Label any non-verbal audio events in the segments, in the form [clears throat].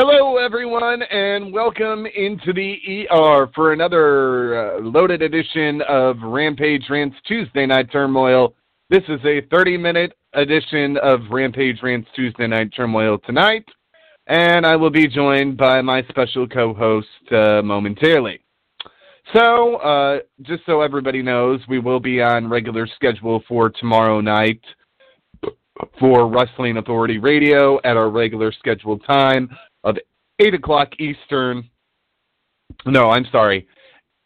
Hello, everyone, and welcome into the ER for another uh, loaded edition of Rampage Rants Tuesday Night Turmoil. This is a 30-minute edition of Rampage Rants Tuesday Night Turmoil tonight, and I will be joined by my special co-host uh, momentarily. So, uh, just so everybody knows, we will be on regular schedule for tomorrow night for Wrestling Authority Radio at our regular scheduled time of 8 o'clock Eastern. No, I'm sorry.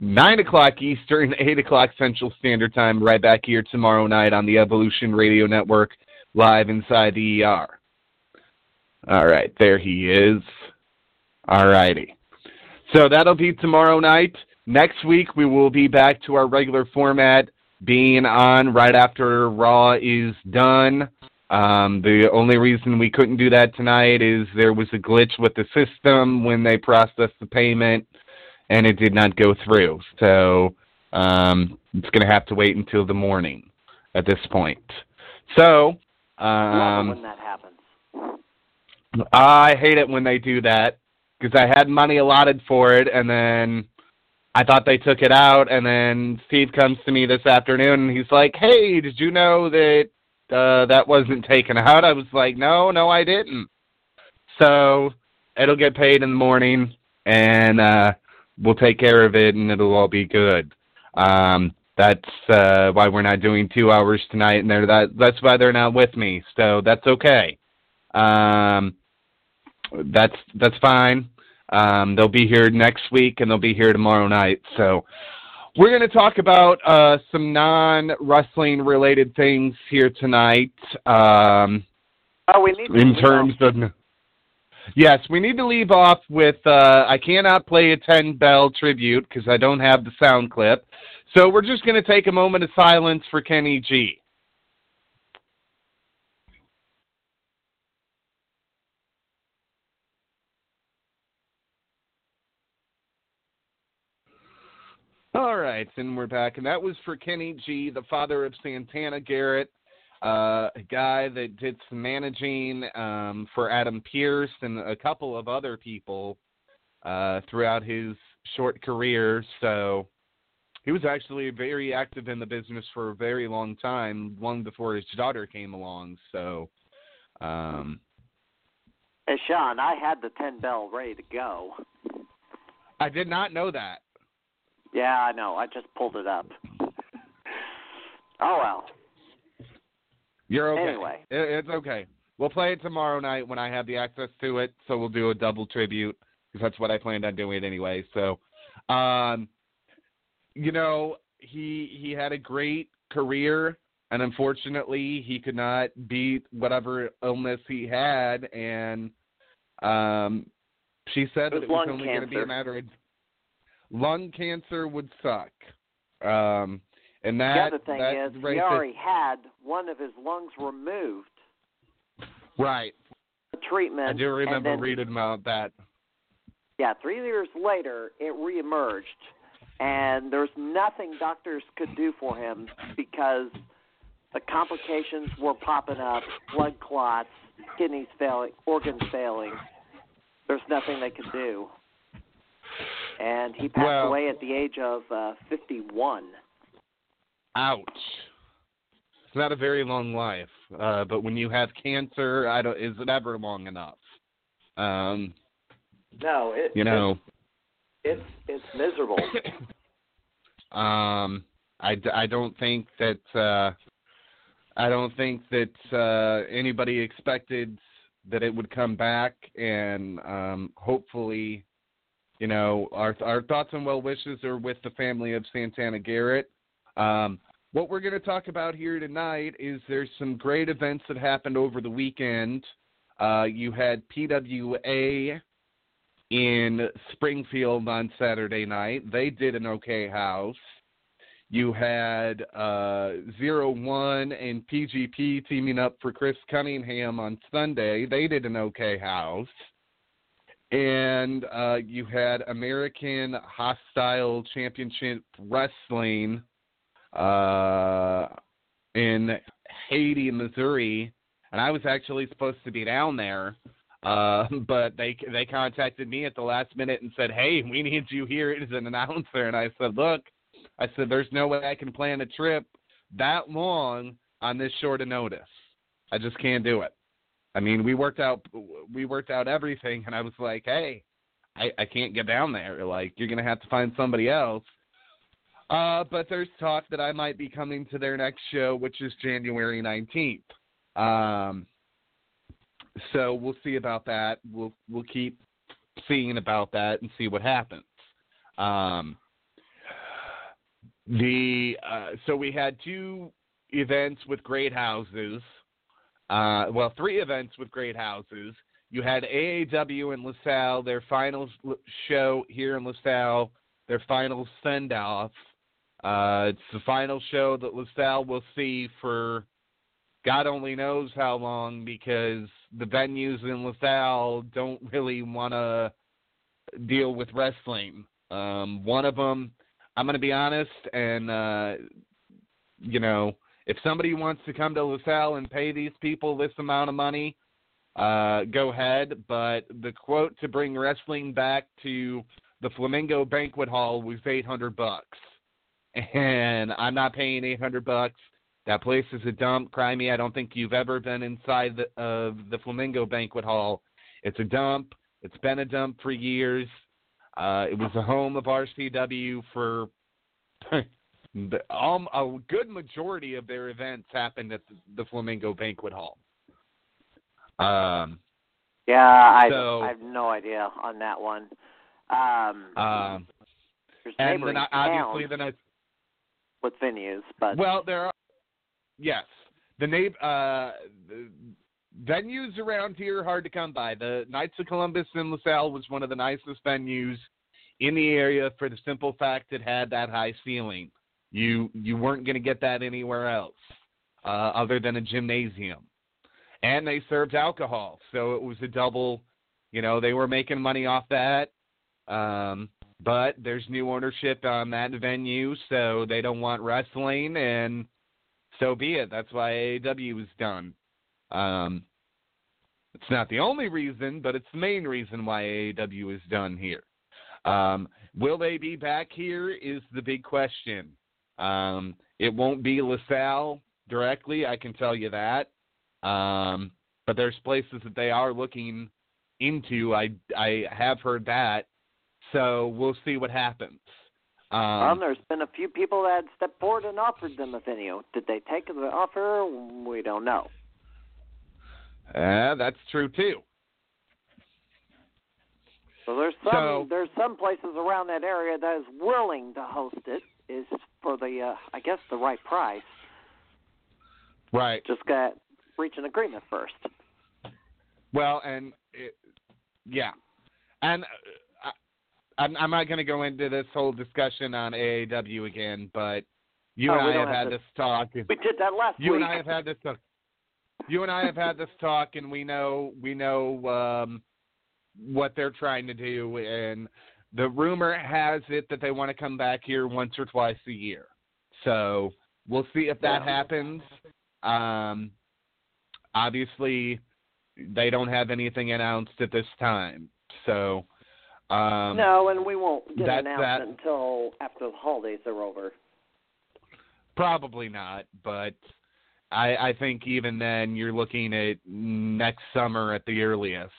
9 o'clock Eastern, [laughs] 8 o'clock Central Standard Time, right back here tomorrow night on the Evolution Radio Network, live inside the ER. All right, there he is. All righty. So that'll be tomorrow night. Next week, we will be back to our regular format, being on right after Raw is done. Um, the only reason we couldn't do that tonight is there was a glitch with the system when they processed the payment, and it did not go through. So um, it's going to have to wait until the morning at this point. So um, when that happens. I hate it when they do that because I had money allotted for it, and then I thought they took it out, and then Steve comes to me this afternoon, and he's like, "Hey, did you know that uh, that wasn't taken out?" I was like, "No, no, I didn't." So it'll get paid in the morning, and uh, we'll take care of it, and it'll all be good. Um, that's uh, why we're not doing two hours tonight, and they're that. That's why they're not with me. So that's okay. Um, that's that's fine. Um, they'll be here next week, and they'll be here tomorrow night. So we're going to talk about uh, some non-wrestling related things here tonight. Um, Oh, we need to in terms off- of yes, we need to leave off with. Uh, I cannot play a ten bell tribute because I don't have the sound clip. So we're just going to take a moment of silence for Kenny G. All right, and we're back, and that was for Kenny G, the father of Santana Garrett, uh, a guy that did some managing um, for Adam Pearce and a couple of other people uh, throughout his short career. So he was actually very active in the business for a very long time, long before his daughter came along. So, um, Hey, Sean, I had the 10 bell ready to go. I did not know that. Yeah, I know. I just pulled it up. Oh, well. You're okay. Anyway. It's okay. We'll play it tomorrow night when I have the access to it. So we'll do a double tribute because that's what I planned on doing anyway. So, um, you know, he he had a great career, and unfortunately, he could not beat whatever illness he had. And um, she said It that was it was only going to be a matter of lung cancer would suck. Um, and the other thing that is, right he there- already had one of his lungs removed. right. The treatment. I do remember then, reading about that. Yeah, three years later, it reemerged, and there's nothing doctors could do for him because the complications were popping up, blood clots, kidneys failing, organs failing. There's nothing they could do. And he passed Well- away at the age of uh, 51. Ouch. It's not a very long life, uh, but when you have cancer, I don't. Is it ever long enough? Um, No, it, you know, it's it's miserable. [coughs] um, I, d- I don't think that uh, I don't think that uh, anybody expected that it would come back, and um, hopefully, you know, our our thoughts and well wishes are with the family of Santana Garrett. Um, what we're going to talk about here tonight is there's some great events that happened over the weekend. Uh, you had PWA in Springfield on Saturday night. They did an okay house. You had uh, Zero One and PGP teaming up for Chris Cunningham on Sunday. They did an okay house. And uh, you had American Hostile Championship Wrestling uh, in Hayti, Missouri, and I was actually supposed to be down there, uh, [laughs] but they they contacted me at the last minute and said, "Hey, we need you here as an announcer." And I said, "Look, I said there's no way I can plan a trip that long on this short a notice. I just can't do it." I mean, we worked out we worked out everything, and I was like, "Hey, I, I can't get down there. Like, you're gonna have to find somebody else." Uh, but there's talk that I might be coming to their next show, which is January 19th. Um, so we'll see about that. We'll we'll keep seeing about that and see what happens. Um, the uh, so we had two events with great houses. Uh, well, three events with great houses. You had AAW in LaSalle, their final show here in LaSalle, their final send off. Uh, it's the final show that LaSalle will see for God only knows how long because the venues in LaSalle don't really want to deal with wrestling. Um, one of them, I'm going to be honest, and, uh, you know, if somebody wants to come to LaSalle and pay these people this amount of money, uh, go ahead. But the quote to bring wrestling back to the Flamingo Banquet Hall was 800 bucks [laughs] and I'm not paying 800 bucks. That place is a dump. Cry me. I don't think you've ever been inside the, of the Flamingo Banquet Hall. It's a dump. It's been a dump for years. Uh, it was the home of RCW for [laughs] the, um, a good majority of their events happened at the, the Flamingo Banquet Hall. Um, yeah, I, so, I have no idea on that one. Um, um, and then I- obviously, then I with venues, but Well, there are yes. The name uh the venues around here are hard to come by. The Knights of Columbus in LaSalle was one of the nicest venues in the area for the simple fact it had that high ceiling. You you weren't going to get that anywhere else uh, other than a gymnasium. And they served alcohol, so it was a double. You know, they were making money off that. Um, but there's new ownership on that venue, so they don't want wrestling, and so be it. That's why AAW is done. Um, it's not the only reason, but it's the main reason why AAW is done here. Um, will they be back here? Is the big question. Um, it won't be LaSalle directly, I can tell you that. Um, but there's places that they are looking into. I I have heard that. So we'll see what happens. um, Um, there's been a few people that stepped forward and offered them a venue. Did they take the offer? We don't know. uh, that's true too. So there's some So- there's some places around that area that is willing to host it. Is for the uh, I guess the right price. Right. Just got reach an agreement first. Well, and it, yeah, and uh, I, I'm, I'm not going to go into this whole discussion on AAW again, but you Oh, and I have have had to- this talk. We did that last You week. and I have had this talk. You and I have had this talk, and we know we know um, what they're trying to do, and the rumor has it that they want to come back here once or twice a year. So we'll see if that happens. Um, obviously, they don't have anything announced at this time. So um, no, and we won't get that's an announcement that. until after the holidays are over. Probably not, but I, I think even then you're looking at next summer at the earliest.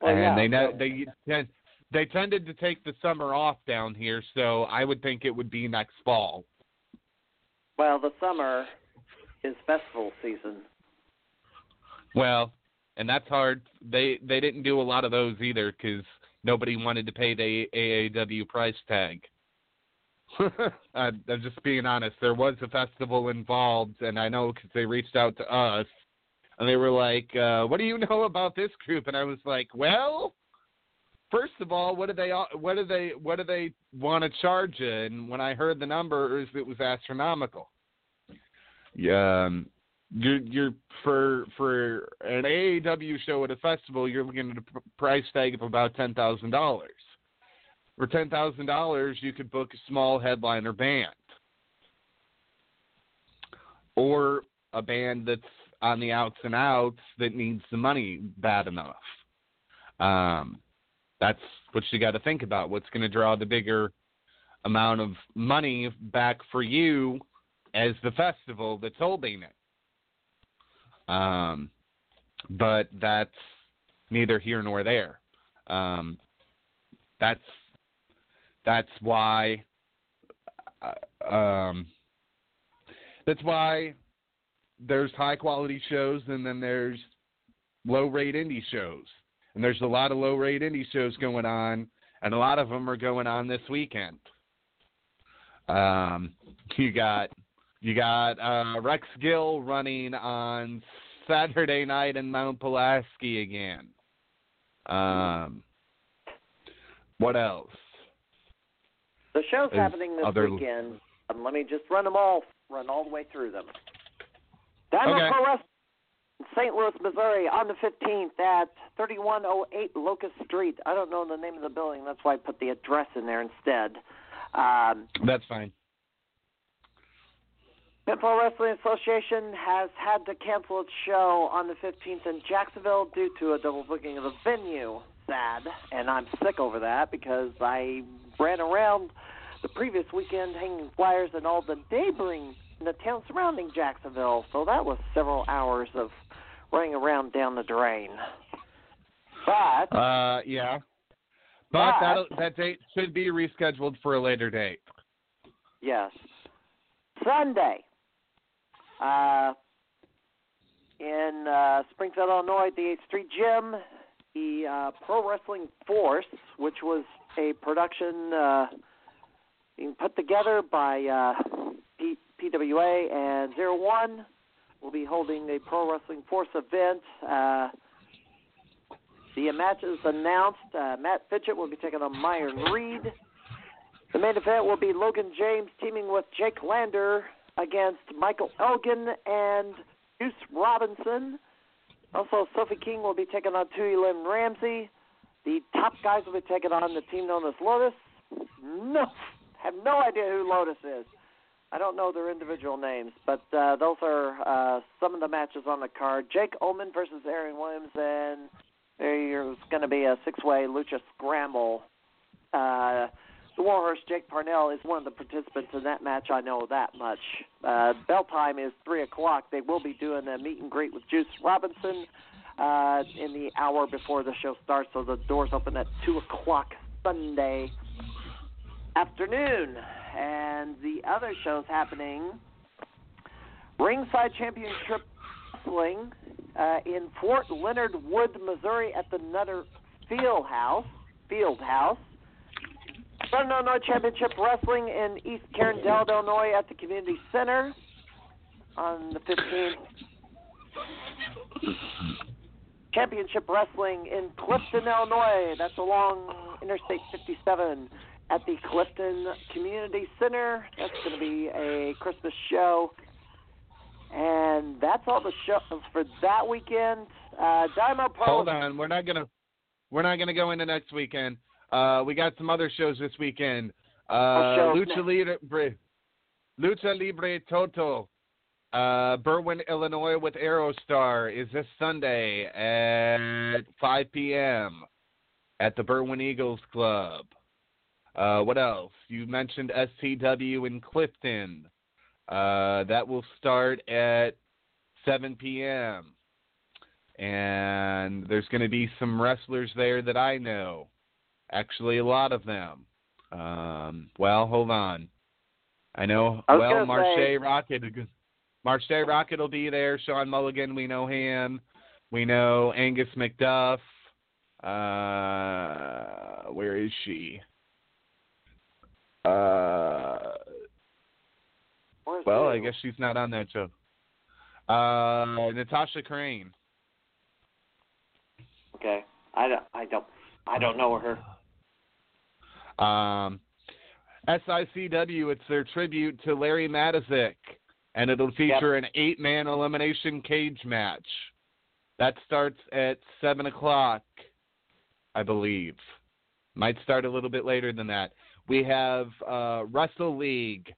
Well, and yeah, they know they tend, they tended to take the summer off down here, so I would think it would be next fall. Well, the summer is festival season. Well, and that's hard. They they didn't do a lot of those either because nobody wanted to pay the AAW price tag. [laughs] I'm just being honest. There was a festival involved, and I know because they reached out to us, and they were like, uh, "What do you know about this group?" And I was like, "Well, first of all, what do they what do they what do they want to charge you?" And when I heard the numbers, it was astronomical. Yeah, um, you're you're for for an AAW show at a festival, you're looking at a price tag of about ten thousand dollars. For ten thousand dollars, you could book a small headliner band, or a band that's on the outs and outs that needs the money bad enough. Um, that's what you got to think about. What's going to draw the bigger amount of money back for you as the festival that's holding it? Um, but that's neither here nor there. Um, that's that's why uh, um, that's why there's high quality shows and then there's low rate indie shows. And there's a lot of low rate indie shows going on and a lot of them are going on this weekend. Um, you got you got uh, Rex Gill running on Saturday night in Mount Pulaski again. Um, what else? The show's happening this other- weekend. Um, let me just run them all, run all the way through them. Diamond Okay. Pro Wrestling in St. Louis, Missouri, on the 15th at 3108 Locust Street. I don't know the name of the building. That's why I put the address in there instead. Um, That's fine. Pinfall Wrestling Association has had to cancel its show on the 15th in Jacksonville due to a double booking of the venue. Sad, and I'm sick over that because I ran around the previous weekend hanging flyers in all the neighboring, in the town surrounding Jacksonville. So that was several hours of running around down the drain. But Uh, yeah. But But- that that date should be rescheduled for a later date. Yes. Sunday. Uh, in uh, Springfield, Illinois, at the 8th Street Gym, the uh, Pro Wrestling Force, which was a production uh, being put together by uh, P- PWA and Zero One, will be holding a Pro Wrestling Force event. Uh, the matches announced uh, Matt Fitchett will be taking on Myron Reed. The main event will be Logan James teaming with Jake Lander against Michael Elgin and Juice Robinson. Also, Sophie King will be taking on Tui Lynn Ramsey. The top guys will be taking on the team known as Lotus. No, have no idea who Lotus is. I don't know their individual names, but uh, those are uh, some of the matches on the card. Jake Oman versus Aaron Williams, and there's going to be a six-way lucha scramble. Uh, the Warhorse Jake Parnell is one of the participants in that match. I know that much. Uh, bell time is three o'clock. They will be doing a meet and greet with Juice Robinson uh, in the hour before the show starts. So the doors open at two o'clock Sunday afternoon. And the other shows happening: Ringside Championship Wrestling uh, in Fort Leonard Wood, Missouri, at the Nutter Field House. Field House. Southern Illinois Championship Wrestling in East Carondelet, Illinois, at the Community Center on the 15th. Championship Wrestling in Clifton, Illinois. That's along Interstate 57 at the Clifton Community Center. That's going to be a Christmas show. And that's all the shows for that weekend. Uh, Dynamo. Hold on, we're not gonna we're not gonna go into next weekend. Uh, we got some other shows this weekend. Uh, Lucha Libre, Lucha Libre Toto, uh, Berwyn, Illinois with Aerostar is this Sunday at 5 p.m. at the Berwyn Eagles Club. Uh, what else? You mentioned SCW in Clifton. Uh, that will start at 7 p.m. And there's going to be some wrestlers there that I know. Actually, a lot of them. Um, well, hold on. I know. I well, Marche say- Rocket. Marche Rockett will be there. Sean Mulligan, we know him. We know Angus McDuff. Uh, where is she? Uh, Where's well? I guess she's not on that show. Uh, Natasha Crane. Okay. I don't. I don't. I don't know her. Um, SICW, it's their tribute to Larry Matysik, and it'll feature an eight-man elimination cage match. That starts at seven o'clock, I believe. Might start a little bit later than that. We have uh, Wrestle League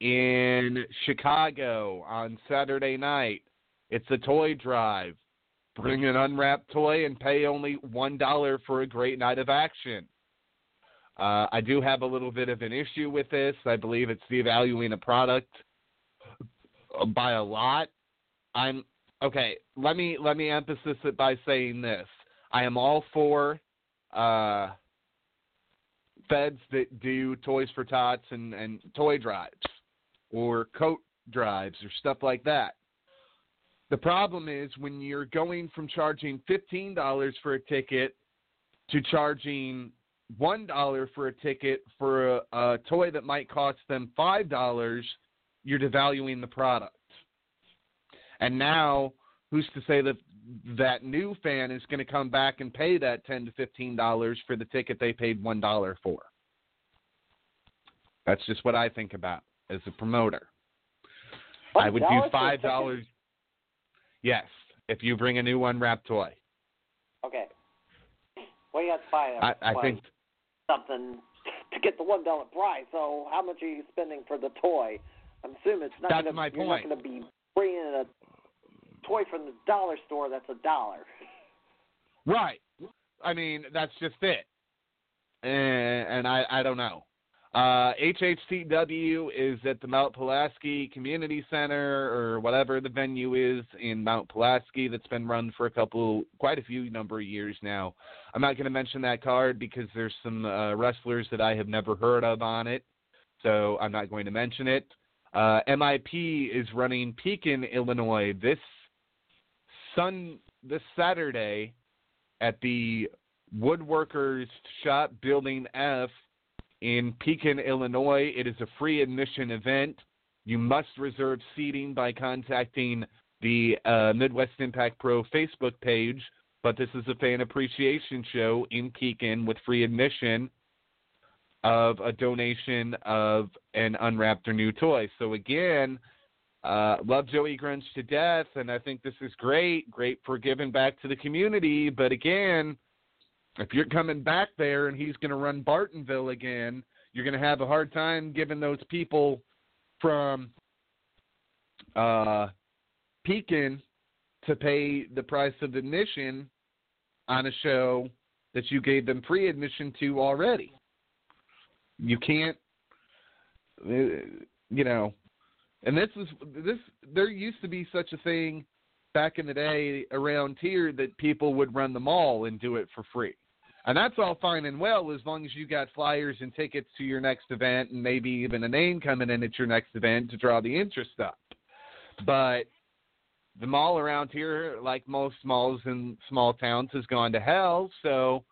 in Chicago on Saturday night. It's a toy drive. Bring an unwrapped toy and pay only one dollar for a great night of action. Uh, I do have a little bit of an issue with this. I believe it's devaluing a product by a lot. I'm okay. Let me let me emphasize it by saying this: I am all for uh, feds that do toys for tots and and toy drives or coat drives or stuff like that. The problem is when you're going from charging fifteen dollars for a ticket to charging one dollar for a ticket for a, a toy that might cost them five dollars, you're devaluing the product. And now, who's to say that that new fan is going to come back and pay that ten to fifteen dollars for the ticket they paid one dollar for? That's just what I think about as a promoter. I would do $1 for a five dollars. Yes, if you bring a new unwrapped toy. Okay. Well, you have to buy a, I, think something [laughs] to get the one dollar price. So how much are you spending for the toy? I'm assuming it's not That's gonna, my you're not going to be bringing in a toy from the dollar store that's a dollar. Right. I mean, that's just it. And, and I, I don't know. Uh, HHCW is at the Mount Pulaski Community Center or whatever the venue is in Mount Pulaski that's been run for a couple, quite a few number of years now. I'm not going to mention that card because there's some uh, wrestlers that I have never heard of on it, so I'm not going to mention it. Uh, MIP is running Pekin, Illinois this sun this Saturday at the Woodworkers Shop Building F in Pekin, Illinois. It is a free admission event. You must reserve seating by contacting the uh, Midwest Impact Pro Facebook page. But this is a fan appreciation show in Pekin with free admission of a donation of an unwrapped or new toy. So again, uh, love Joey Grunge to death, and I think this is great, great for giving back to the community. But again, if you're coming back there and he's going to run Bartonville again, you're going to have a hard time giving those people from uh, Pekin to pay the price of admission on a show that you gave them free admission to already. You can't, uh, you know, and this is this. There used to be such a thing back in the day around here that people would run the mall and do it for free. And that's all fine and well as long as you got flyers and tickets to your next event and maybe even a name coming in at your next event to draw the interest up. But the mall around here, like most malls in small towns, has gone to hell, so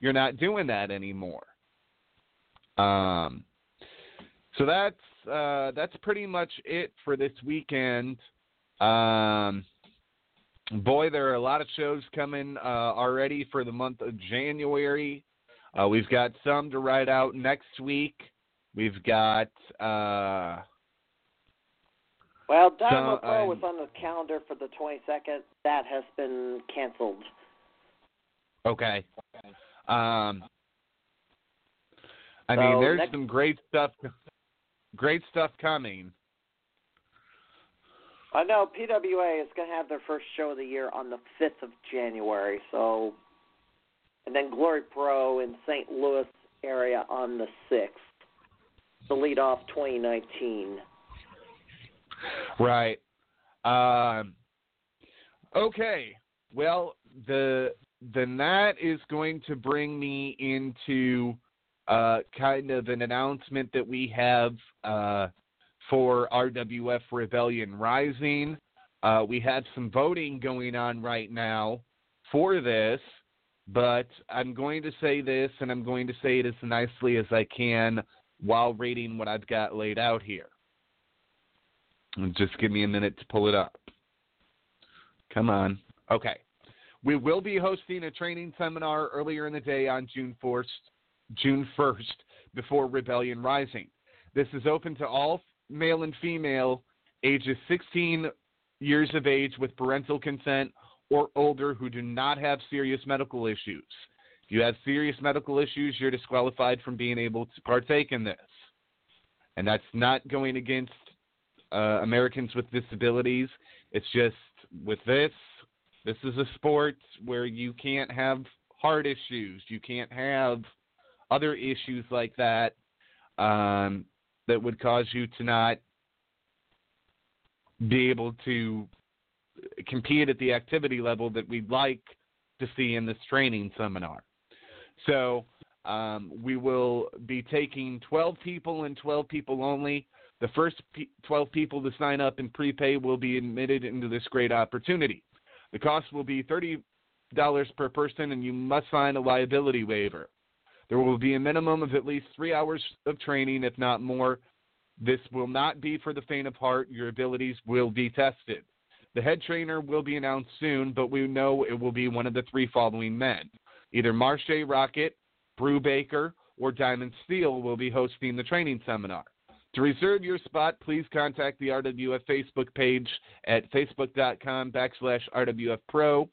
you're not doing that anymore. Um, so that's uh, that's pretty much it for this weekend. Um, boy, there are a lot of shows coming uh, already for the month of January. Uh, we've got some to write out next week. We've got uh, Well, Dynamo So, Pro um, was on the calendar for the 22nd. That has been canceled. okay. Um, I So mean, there's next- some great stuff, great stuff coming. I know PWA is going to have their first show of the year on the 5th of January. So, and then Glory Pro in St. Louis area on the 6th to lead off 2019. Right. Um, okay. Well, the then that is going to bring me into uh, kind of an announcement that we have uh, for RWF Rebellion Rising. Uh, we have some voting going on right now for this, but I'm going to say this, and I'm going to say it as nicely as I can. while reading what I've got laid out here. Just give me a minute to pull it up. Come on. Okay. We will be hosting a training seminar earlier in the day on June 1st, June 1st before Rebellion Rising. This is open to all male and female ages 16 years of age with parental consent or older who do not have serious medical issues. If you have serious medical issues, you're disqualified from being able to partake in this. And that's not going against uh, Americans with disabilities. It's just with this, this is a sport where you can't have heart issues. You can't have other issues like that um, that would cause you to not be able to compete at the activity level that we'd like to see in this training seminar. So um, we will be taking 12 people and 12 people only. The first 12 people to sign up and prepay will be admitted into this great opportunity. The cost will be $30 per person, and you must sign a liability waiver. There will be a minimum of at least three hours of training, if not more. This will not be for the faint of heart. Your abilities will be tested. The head trainer will be announced soon, but we know it will be one of the three following men. Either Marche Rockett, Brew Baker, or Diamond Steel will be hosting the training seminar. To reserve your spot, please contact the RWF Facebook page at facebook.com backslash RWF Pro.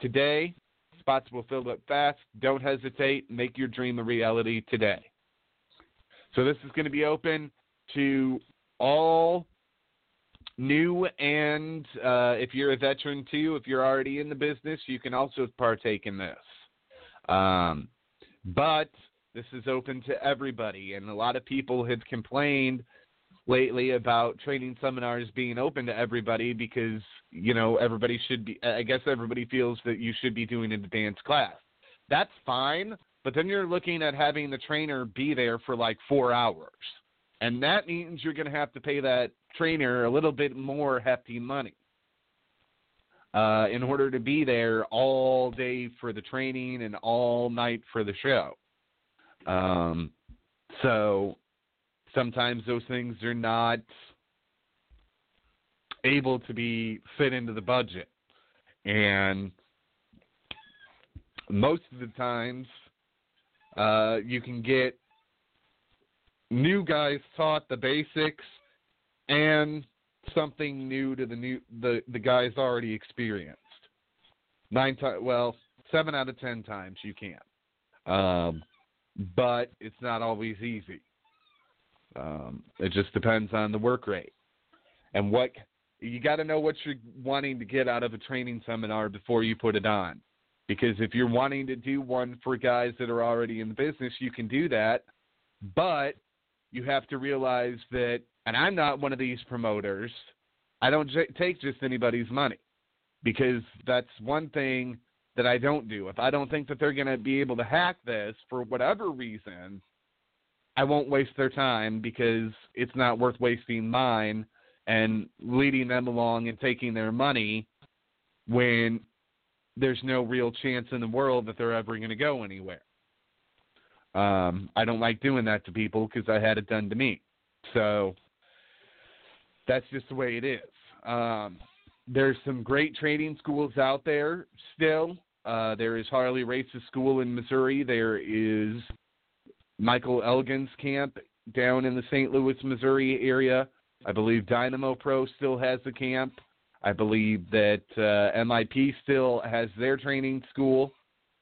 Today, spots will fill up fast. Don't hesitate. Make your dream a reality today. So this is going to be open to all new and uh, if you're a veteran too, if you're already in the business, you can also partake in this. Um, but this is open to everybody, and a lot of people have complained lately about training seminars being open to everybody because you know everybody should be. I guess everybody feels that you should be doing an advanced class. That's fine, but then you're looking at having the trainer be there for like four hours. And that means you're going to have to pay that trainer a little bit more hefty money uh, in order to be there all day for the training and all night for the show. Um, so sometimes those things are not able to be fit into the budget. And most of the times, uh, you can get new guys taught the basics and something new to the new the the guys already experienced. Nine times, well, seven out of ten times you can, um, but it's not always easy. Um, it just depends on the work rate and what you got to know what you're wanting to get out of a training seminar before you put it on. Because if you're wanting to do one for guys that are already in the business, you can do that. But you have to realize that, and I'm not one of these promoters, I don't j- take just anybody's money because that's one thing that I don't do. If I don't think that they're going to be able to hack this for whatever reason, I won't waste their time because it's not worth wasting mine and leading them along and taking their money when there's no real chance in the world that they're ever going to go anywhere. Um, I don't like doing that to people because I had it done to me. So that's just the way it is. Um, there's some great training schools out there still. Uh, there is Harley Race's School in Missouri. There is Michael Elgin's camp down in the St. Louis, Missouri area. I believe Dynamo Pro still has a camp. I believe that uh, MIP still has their training school.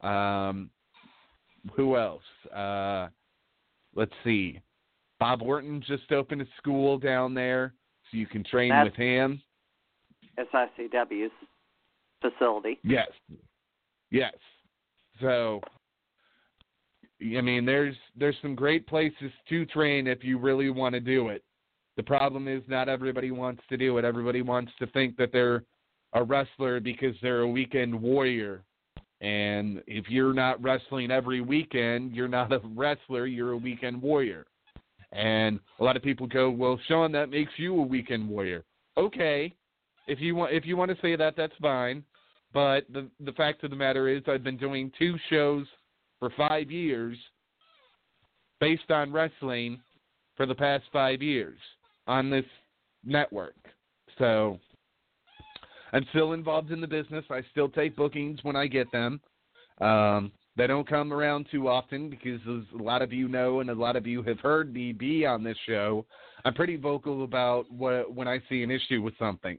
Um, who else? Uh, let's see. Bob Wharton just opened a school down there, so you can train That's with him. SICW's facility. Yes. Yes. So I mean there's there's some great places to train if you really want to do it. The problem is not everybody wants to do it. Everybody wants to think that they're a wrestler because they're a weekend warrior. And if you're not wrestling every weekend, you're not a wrestler, you're a weekend warrior. And a lot of people go, "Well, Sean, that makes you a weekend warrior." Okay. If you want if you want to say that, that's fine. But the the fact of the matter is I've been doing two shows for 5 years based on wrestling for the past five years on this network. So I'm still involved in the business. I still take bookings when I get them. Um, they don't come around too often because, as a lot of you know, and a lot of you have heard me be on this show, I'm pretty vocal about what when I see an issue with something,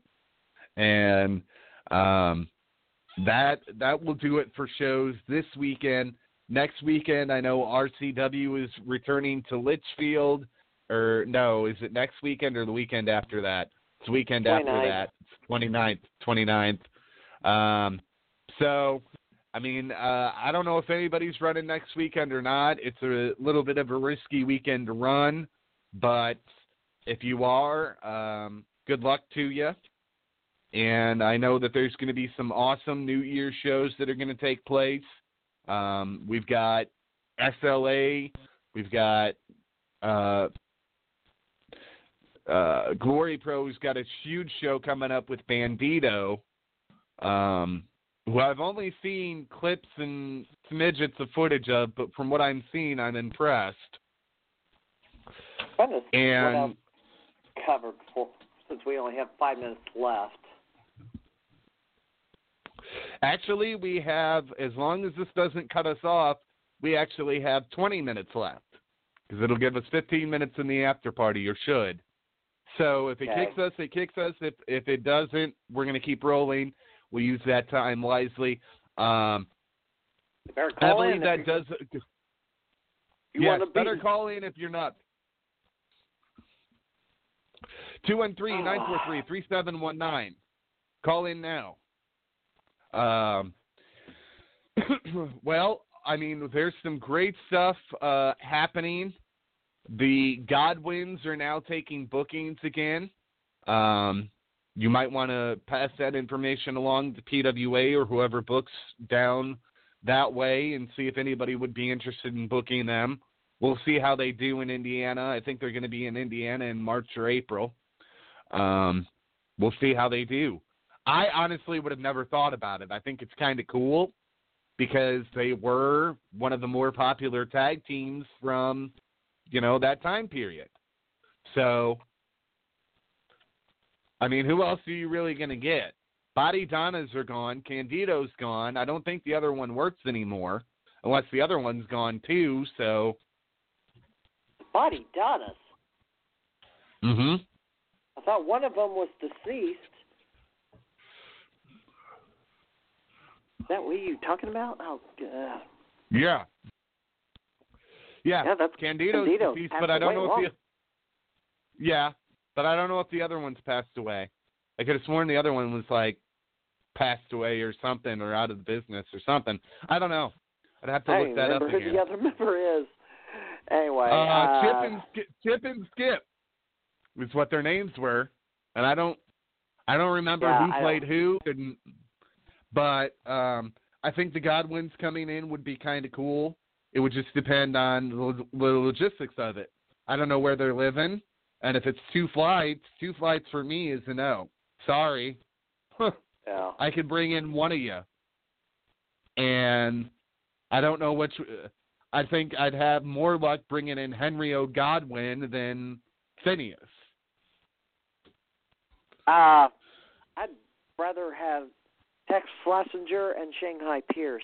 and um, that that will do it for shows this weekend. Next weekend, I know RCW is returning to Litchfield, or no, is it next weekend or the weekend after that? It's weekend 29th. after that, it's 29th, 29th. Um, so, I mean, uh, I don't know if anybody's running next weekend or not. It's a little bit of a risky weekend to run, but if you are, um, good luck to you. And I know that there's going to be some awesome New Year shows that are going to take place. Um, we've got SLA, we've got uh, uh, Glory Pro's got a huge show coming up with Bandito, um, who I've only seen clips and smidgets of footage of, but from what I'm seeing, I'm impressed. Trying to see And covered for, since we only have five minutes left. Actually, we have, as long as this doesn't cut us off, we actually have 20 minutes left because it'll give us 15 minutes in the after party, or should. So if it Okay. kicks us, it kicks us. If if it doesn't, we're going to keep rolling. We'll use that time wisely. Um, I call believe in that if does. you yes, want to better be. call in if you're not. Two one three nine four three three seven one nine. Call in now. Um. [clears throat] well, I mean, there's some great stuff uh, happening. The Godwins are now taking bookings again. Um, you might want to pass that information along to PWA or whoever books down that way and see if anybody would be interested in booking them. We'll see how they do in Indiana. I think they're going to be in Indiana in March or April. Um, we'll see how they do. I honestly would have never thought about it. I think it's kind of cool because they were one of the more popular tag teams from, you know, that time period. So, I mean, who else are you really going to get? Body Donnas are gone. Candido's gone. I don't think the other one works anymore, unless the other one's gone too. So, Body Donnas. hmm I thought one of them was deceased. Is that what you talking about? Oh, God. yeah, yeah. Yeah, that's Candido's Candido passed but I don't know long. if the yeah, but I don't know if the other one's passed away. I could have sworn the other one was like passed away or something, or out of the business or something. I don't know. I'd have to I look that up remember who again. the other [laughs] member is. Anyway, Uh, uh, Chip and Skip, Chip and Skip is what their names were, and I don't, I don't remember Yeah, who I played who, and, but um, I think the Godwins coming in would be kind of cool. It would just depend on the, logistics of it. I don't know where they're living, and if it's two flights, two flights for me is a no. Sorry, [laughs] yeah. I could bring in one of you, and I don't know which. I think I'd have more luck bringing in Henry O. Godwin than Phineas. Uh, I'd rather have Tex Slazenger and Shanghai Pierce.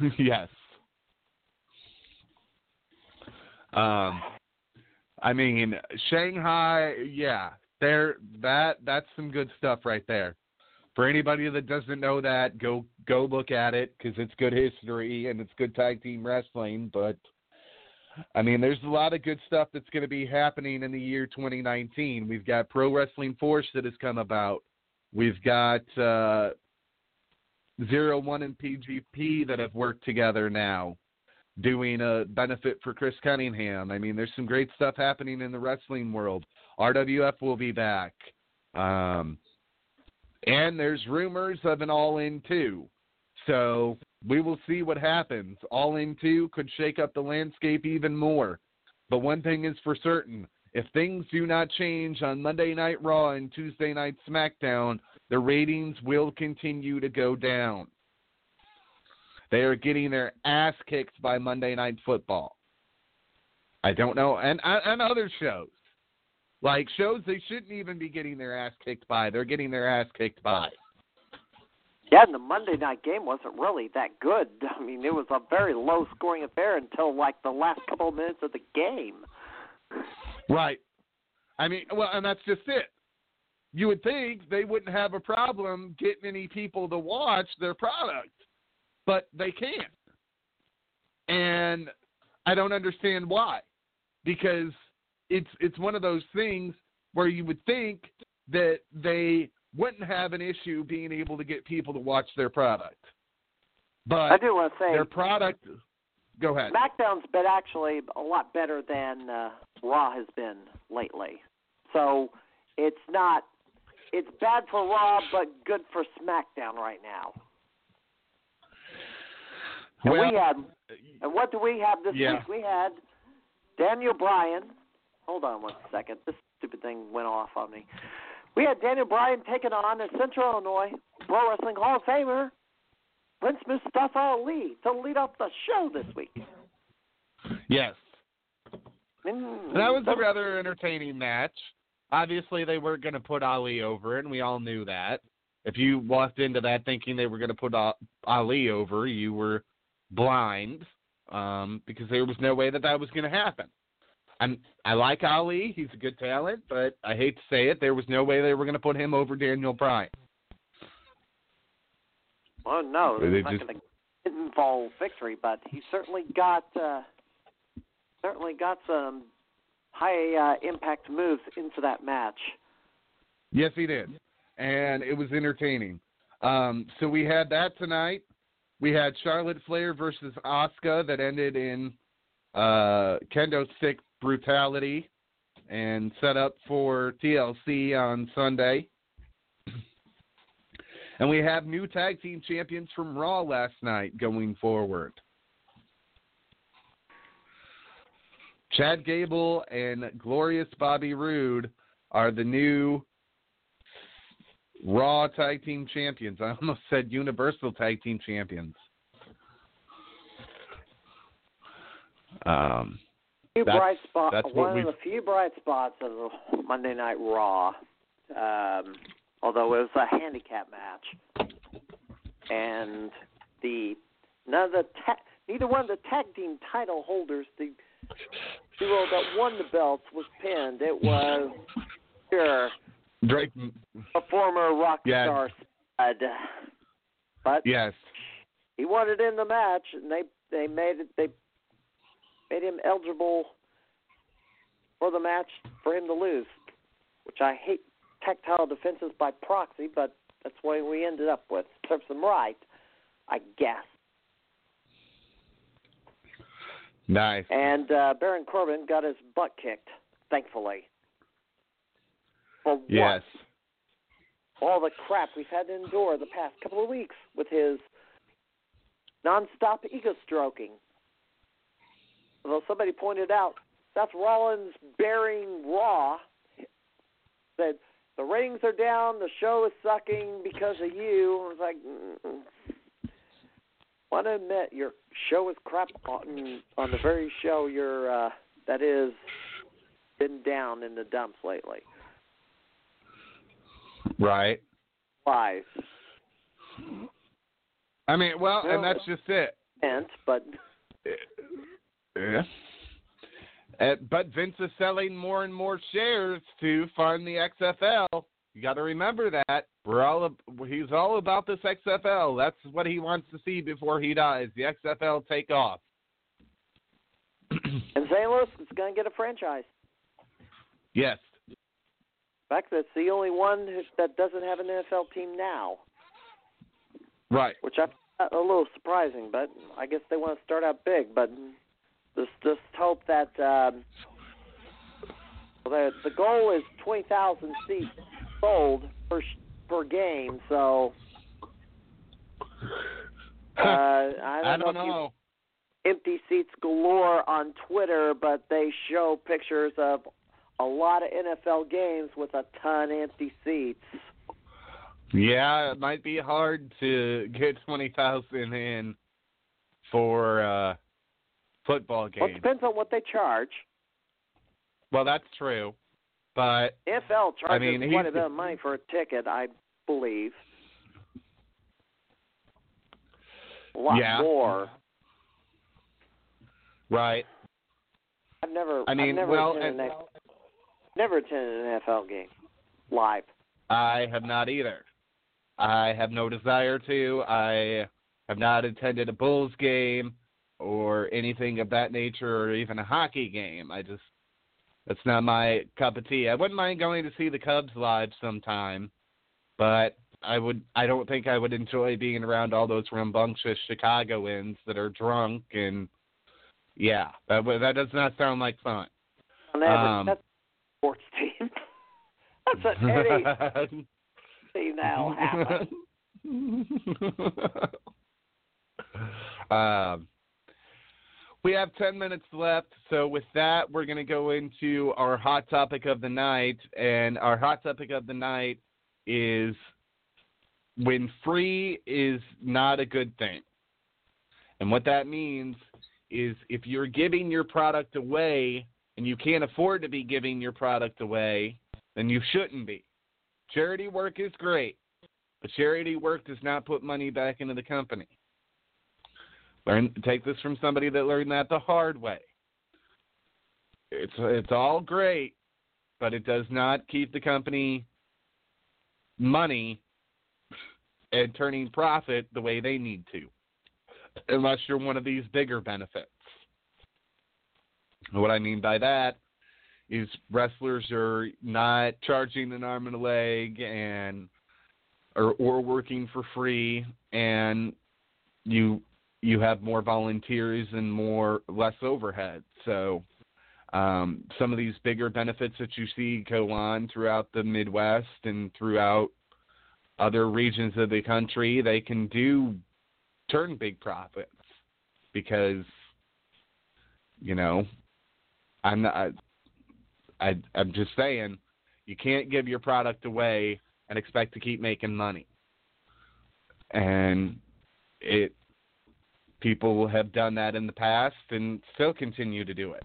[laughs] yes. Um, I mean Shanghai. Yeah, there. That that's some good stuff right there. For anybody that doesn't know that, go go look at it because it's good history and it's good tag team wrestling. But I mean, there's a lot of good stuff that's going to be happening in the year 2019. We've got Pro Wrestling Force that has come about. We've got uh, Zero One and PGP that have worked together now, doing a benefit for Chris Cunningham. I mean, there's some great stuff happening in the wrestling world. RWF will be back. Um, and there's rumors of an all in two. So we will see what happens. All in two could shake up the landscape even more. But one thing is for certain if things do not change on Monday Night Raw and Tuesday Night SmackDown, the ratings will continue to go down. They are getting their ass kicked by Monday Night Football. I don't know, and and other shows, like shows they shouldn't even be getting their ass kicked by. They're getting their ass kicked by. Yeah, and the Monday night game wasn't really that good. [laughs] I mean, it was a very low scoring affair until like the last couple of minutes of the game. Right. I mean, well, and that's just it. You would think they wouldn't have a problem getting any people to watch their product, but they can't. And I don't understand why. Because it's it's one of those things where you would think that they wouldn't have an issue being able to get people to watch their product. But I do want to say their product go ahead. SmackDown's been actually a lot better than uh, Raw has been lately. So it's not it's bad for Raw but good for SmackDown right now. And Well, we had and what do we have this Yeah. week? We had Daniel Bryan. Hold on one second. This stupid thing went off on me. We had Daniel Bryan taking on a Central Illinois Pro Wrestling Hall of Famer, Prince Mustafa Ali, to lead off the show this week. yes. Mm, That was a rather entertaining match. Obviously, they weren't going to put Ali over, and we all knew that. If you walked into that thinking they were going to put Ali over, you were blind um, because there was no way that that was going to happen. I'm, I like Ali; he's a good talent, but I hate to say it, there was no way they were going to put him over Daniel Bryan. Oh no, it's not just- going to involve victory, but he certainly got uh, certainly got some high uh, impact moves into that match. Yes, he did, and it was entertaining. Um, so we had that tonight. We had Charlotte Flair versus Asuka that ended in uh, kendo stick brutality and set up for TLC on Sunday. And we have new tag team champions from Raw last night going forward. Chad Gable and Glorious Bobby Roode are the new Raw Tag Team Champions. I almost said Universal Tag Team Champions. Um, Few bright what One of the few bright spots of Monday Night Raw, um, although it was a handicap match, and the none of the ta- neither one of the tag team title holders, the duo that won the belts, was pinned. It was sure Drake, a former rock Yeah. star Spud, but yes, he it in the match, and they they made it they made him eligible for the match for him to lose, which I hate tactile defenses by proxy, but that's what we ended up with. Serves them right, I guess. nice. And uh, Baron Corbin got his butt kicked, thankfully. For what? Yes, all the crap we've had to endure the past couple of weeks with his nonstop ego stroking. Although somebody pointed out Seth Rollins bearing Raw said the ratings are down, the show is sucking because of you. I was like, want to admit your show is crap on on the very show you're uh, that is been down in the dumps lately. right. Live. I mean, well, and that's just it. And but Yeah. Uh, but Vince is selling more and more shares to fund the XFL. You got to remember that. We're all he's all about this XFL. That's what he wants to see before he dies. The XFL take off. [clears throat] and St. Louis is going to get a franchise. yes. In fact, that's the only one who- that doesn't have an NFL team now, Right. which I found a little surprising. But I guess they want to start out big. But just just hope that um, well, the the goal is twenty thousand seats sold per per game. So [laughs] uh, I don't, I don't know. know. empty seats galore on Twitter, but they show pictures of a lot of NFL games with a ton of empty seats. Yeah, it might be hard to get twenty thousand in for uh football game. Well, it depends on what they charge. Well, that's true, but NFL charges I mean, quite a bit of money for a ticket, I believe. A lot Yeah. more. right. I've never. I mean, I've never well, attended an, never attended an NFL game live. I have not either. I have no desire to. I have not attended a Bulls game or anything of that nature or even a hockey game. I just that's not my cup of tea. I wouldn't mind going to see the Cubs live sometime, but I would I don't think I would enjoy being around all those rambunctious Chicagoans that are drunk and yeah, that that does not sound like fun. On average, Um, that's a sports team. [laughs] that's an [laughs] team that'll happen. [laughs] um, we have 10 minutes left, so with that, we're going to go into our hot topic of the night. And our hot topic of the night is when free is not a good thing. And what that means is if you're giving your product away and you can't afford to be giving your product away, then you shouldn't be. Charity work is great, but charity work does not put money back into the company. Learn take this from somebody that learned that the hard way. It's it's all great, but it does not keep the company money and turning profit the way they need to. Unless you're one of these bigger benefits. What I mean by that is wrestlers are not charging an arm and a leg and or or working for free and you you have more volunteers and more less overhead. So um, some of these bigger benefits that you see go on throughout the Midwest and throughout other regions of the country, they can do turn big profits because you know I'm not. I, I I'm just saying you can't give your product away and expect to keep making money. And it people have done that in the past and still continue to do it.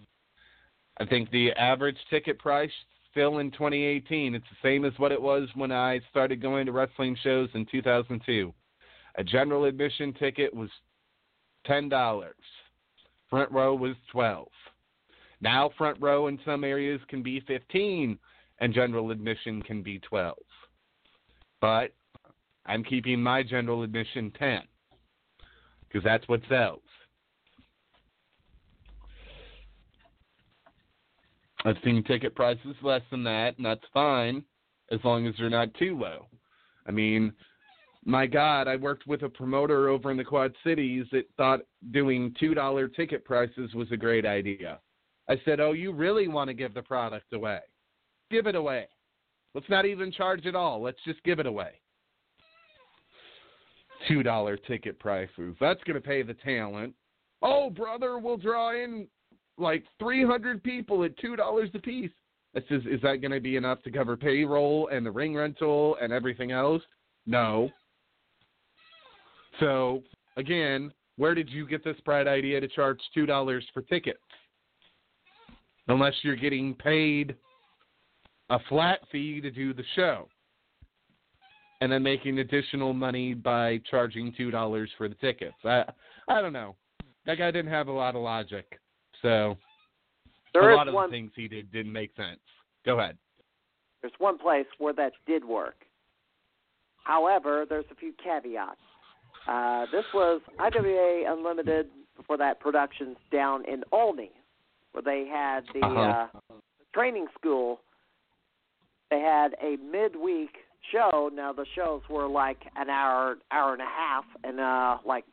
I think the average ticket price still in 2018 it's the same as what it was when I started going to wrestling shows in 2002. A general admission ticket was $10. Front row was 12. Now front row in some areas can be 15 and general admission can be 12. But I'm keeping my general admission 10 because that's what sells. I've seen ticket prices less than that, and that's fine as long as they're not too low. I mean, my God, I worked with a promoter over in the Quad Cities that thought doing $2 ticket prices was a great idea. I said, Oh, you really want to give the product away? Give it away. Let's not even charge at all. Let's just give it away. $2 ticket prices. That's going to pay the talent. Oh, brother, we'll draw in like 300 people at $2 a piece. I says, Is that going to be enough to cover payroll and the ring rental and everything else? No. So, again, where did you get this bright idea to charge $2 for tickets? Unless you're getting paid a flat fee to do the show. And then making additional money by charging $2 for the tickets. I I don't know. That guy didn't have a lot of logic. So, There a lot of one. the things he did didn't make sense. Go ahead. There's one place where that did work. However, there's a few caveats. Uh, this was IWA Unlimited for that productions down in Olney, where they had the Uh-huh. uh, training school. They had a midweek show. Now the shows were like an hour, hour and a half, and uh, like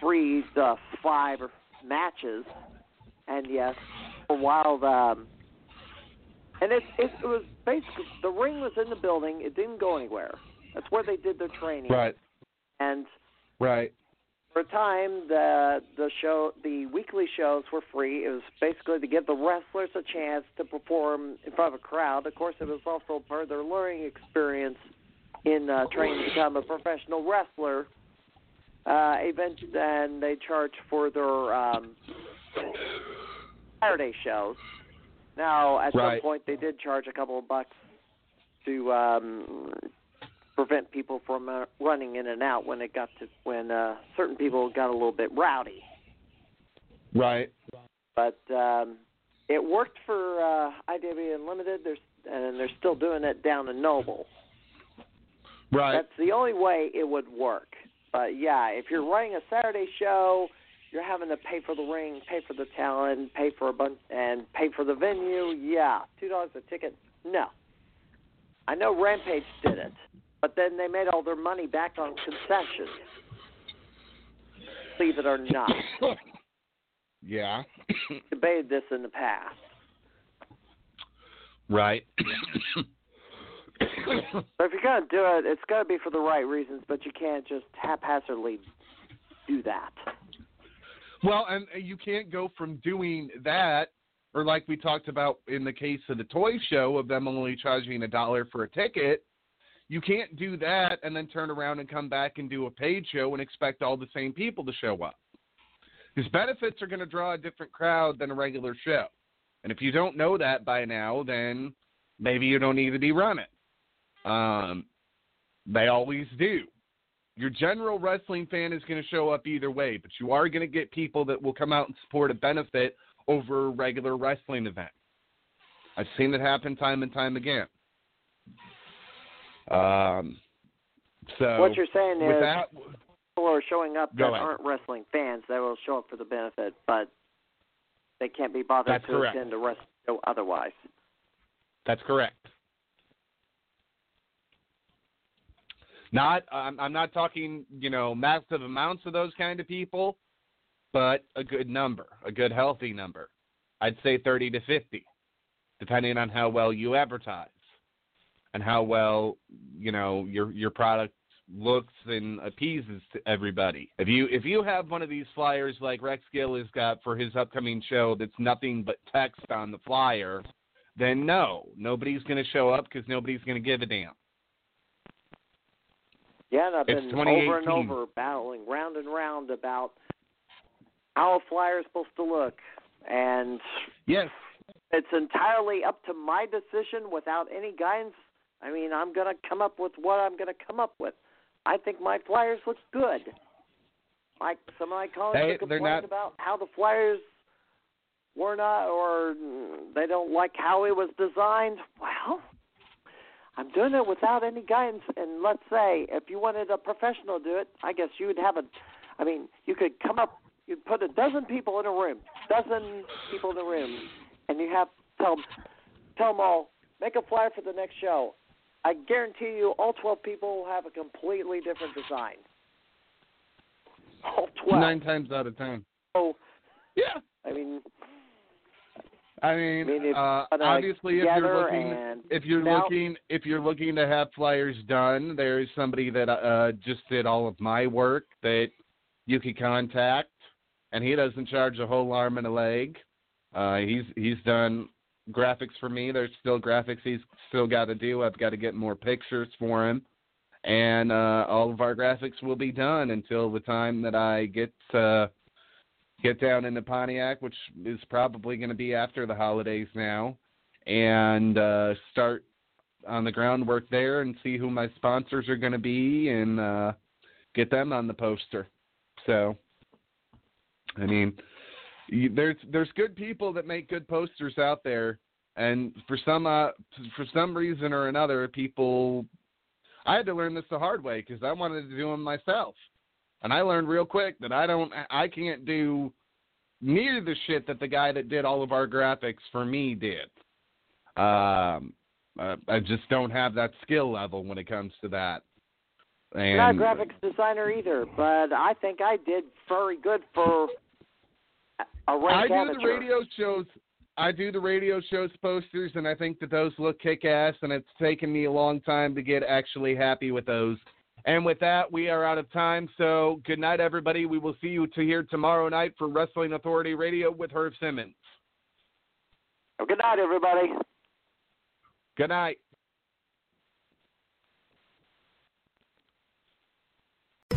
three to five matches. And yes, for a while, um, and it, it it was basically the ring was in the building. It didn't go anywhere. That's where they did their training. Right. And Right. For a time, the the show, the weekly shows were free. It was basically to give the wrestlers a chance to perform in front of a crowd. Of course, it was also part of their learning experience in uh, training to become a professional wrestler. Uh, event, and they charged for their um, Saturday shows. Now, at Right. some point, they did charge a couple of bucks to um, prevent people from uh, running in and out when it got to when uh, certain people got a little bit rowdy. Right. But um, it worked for uh, IW Unlimited. There's and they're still doing it down in Noble. Right. That's the only way it would work. But yeah, if you're running a Saturday show, you're having to pay for the ring, pay for the talent, pay for a bunch, and pay for the venue. Yeah, two dollars a ticket. No, I know Rampage did it, but then they made all their money back on concessions. Believe it or not, [laughs] yeah. [laughs] debated this in the past. right. [coughs] So if you're gonna do it, it's gotta be for the right reasons, but you can't just haphazardly do that. Well, and uh, you can't go from doing that, or like we talked about in the case of the toy show of them only charging a dollar for a ticket. You can't do that and then turn around and come back and do a paid show and expect all the same people to show up. Because benefits are going to draw a different crowd than a regular show. And if you don't know that by now, then maybe you don't need to be running. Um, they always do your general wrestling fan is going to show up either way, but you are going to get people that will come out and support a benefit over a regular wrestling event. I've seen it happen time and time again. Um, so what you're saying is that, people are showing up that ahead. aren't wrestling fans. They will show up for the benefit, but they can't be bothered That's to correct. attend a wrestling show otherwise. that's correct. Not, I'm, I'm not talking, you know, massive amounts of those kind of people, but a good number, a good healthy number. I'd say 30 to 50, depending on how well you advertise and how well, you know, your your product looks and appeases to everybody. If you if you have one of these flyers like Rex Gill has got for his upcoming show that's nothing but text on the flyer, then no, nobody's going to show up because nobody's going to give a damn. Yeah, and I've It's been over and over battling round and round about how a flyer is supposed to look, and Yes, it's entirely up to my decision without any guidance. I mean, I'm gonna come up with what I'm gonna come up with. I think my flyers look good. My some of my colleagues Hey, they're complained not- about how the flyers were not, or they don't like how it was designed. Well, I'm doing it without any guidance. And let's say if you wanted a professional to do it, I guess you would have a. I mean, you could come up, you'd put a dozen people in a room, dozen people in a room, and you have tell them, tell them all make a flyer for the next show. I guarantee you, all 12 people will have a completely different design. All 12. nine times out of ten. So, Yeah, I mean, I mean, I mean, if- uh, uh, obviously, if you're looking, if you're now- looking, if you're looking to have flyers done, there's somebody that uh, just did all of my work that you could contact, and he doesn't charge a whole arm and a leg. Uh, he's he's done graphics for me. There's still graphics he's still got to do. I've got to get more pictures for him, and uh, all of our graphics will be done until the time that I get. Uh, get down into Pontiac, which is probably going to be after the holidays now, and uh, start on the groundwork there and see who my sponsors are going to be and uh, get them on the poster. So, I mean, there's there's good people that make good posters out there, and for some uh, for some reason or another, people. I had to learn this the hard way because I wanted to do them myself. And I learned real quick that I don't, I can't do near the shit that the guy that did all of our graphics for me did. Um, uh, I just don't have that skill level when it comes to that. And not a graphics designer either, but I think I did very good for I do amateur. the radio shows. I do the radio shows posters, and I think that those look kick ass. And it's taken me a long time to get actually happy with those. And with that, we are out of time. So good night, everybody. We will see you to here tomorrow night for Wrestling Authority Radio with Herb Simmons. Good night, everybody. Good night.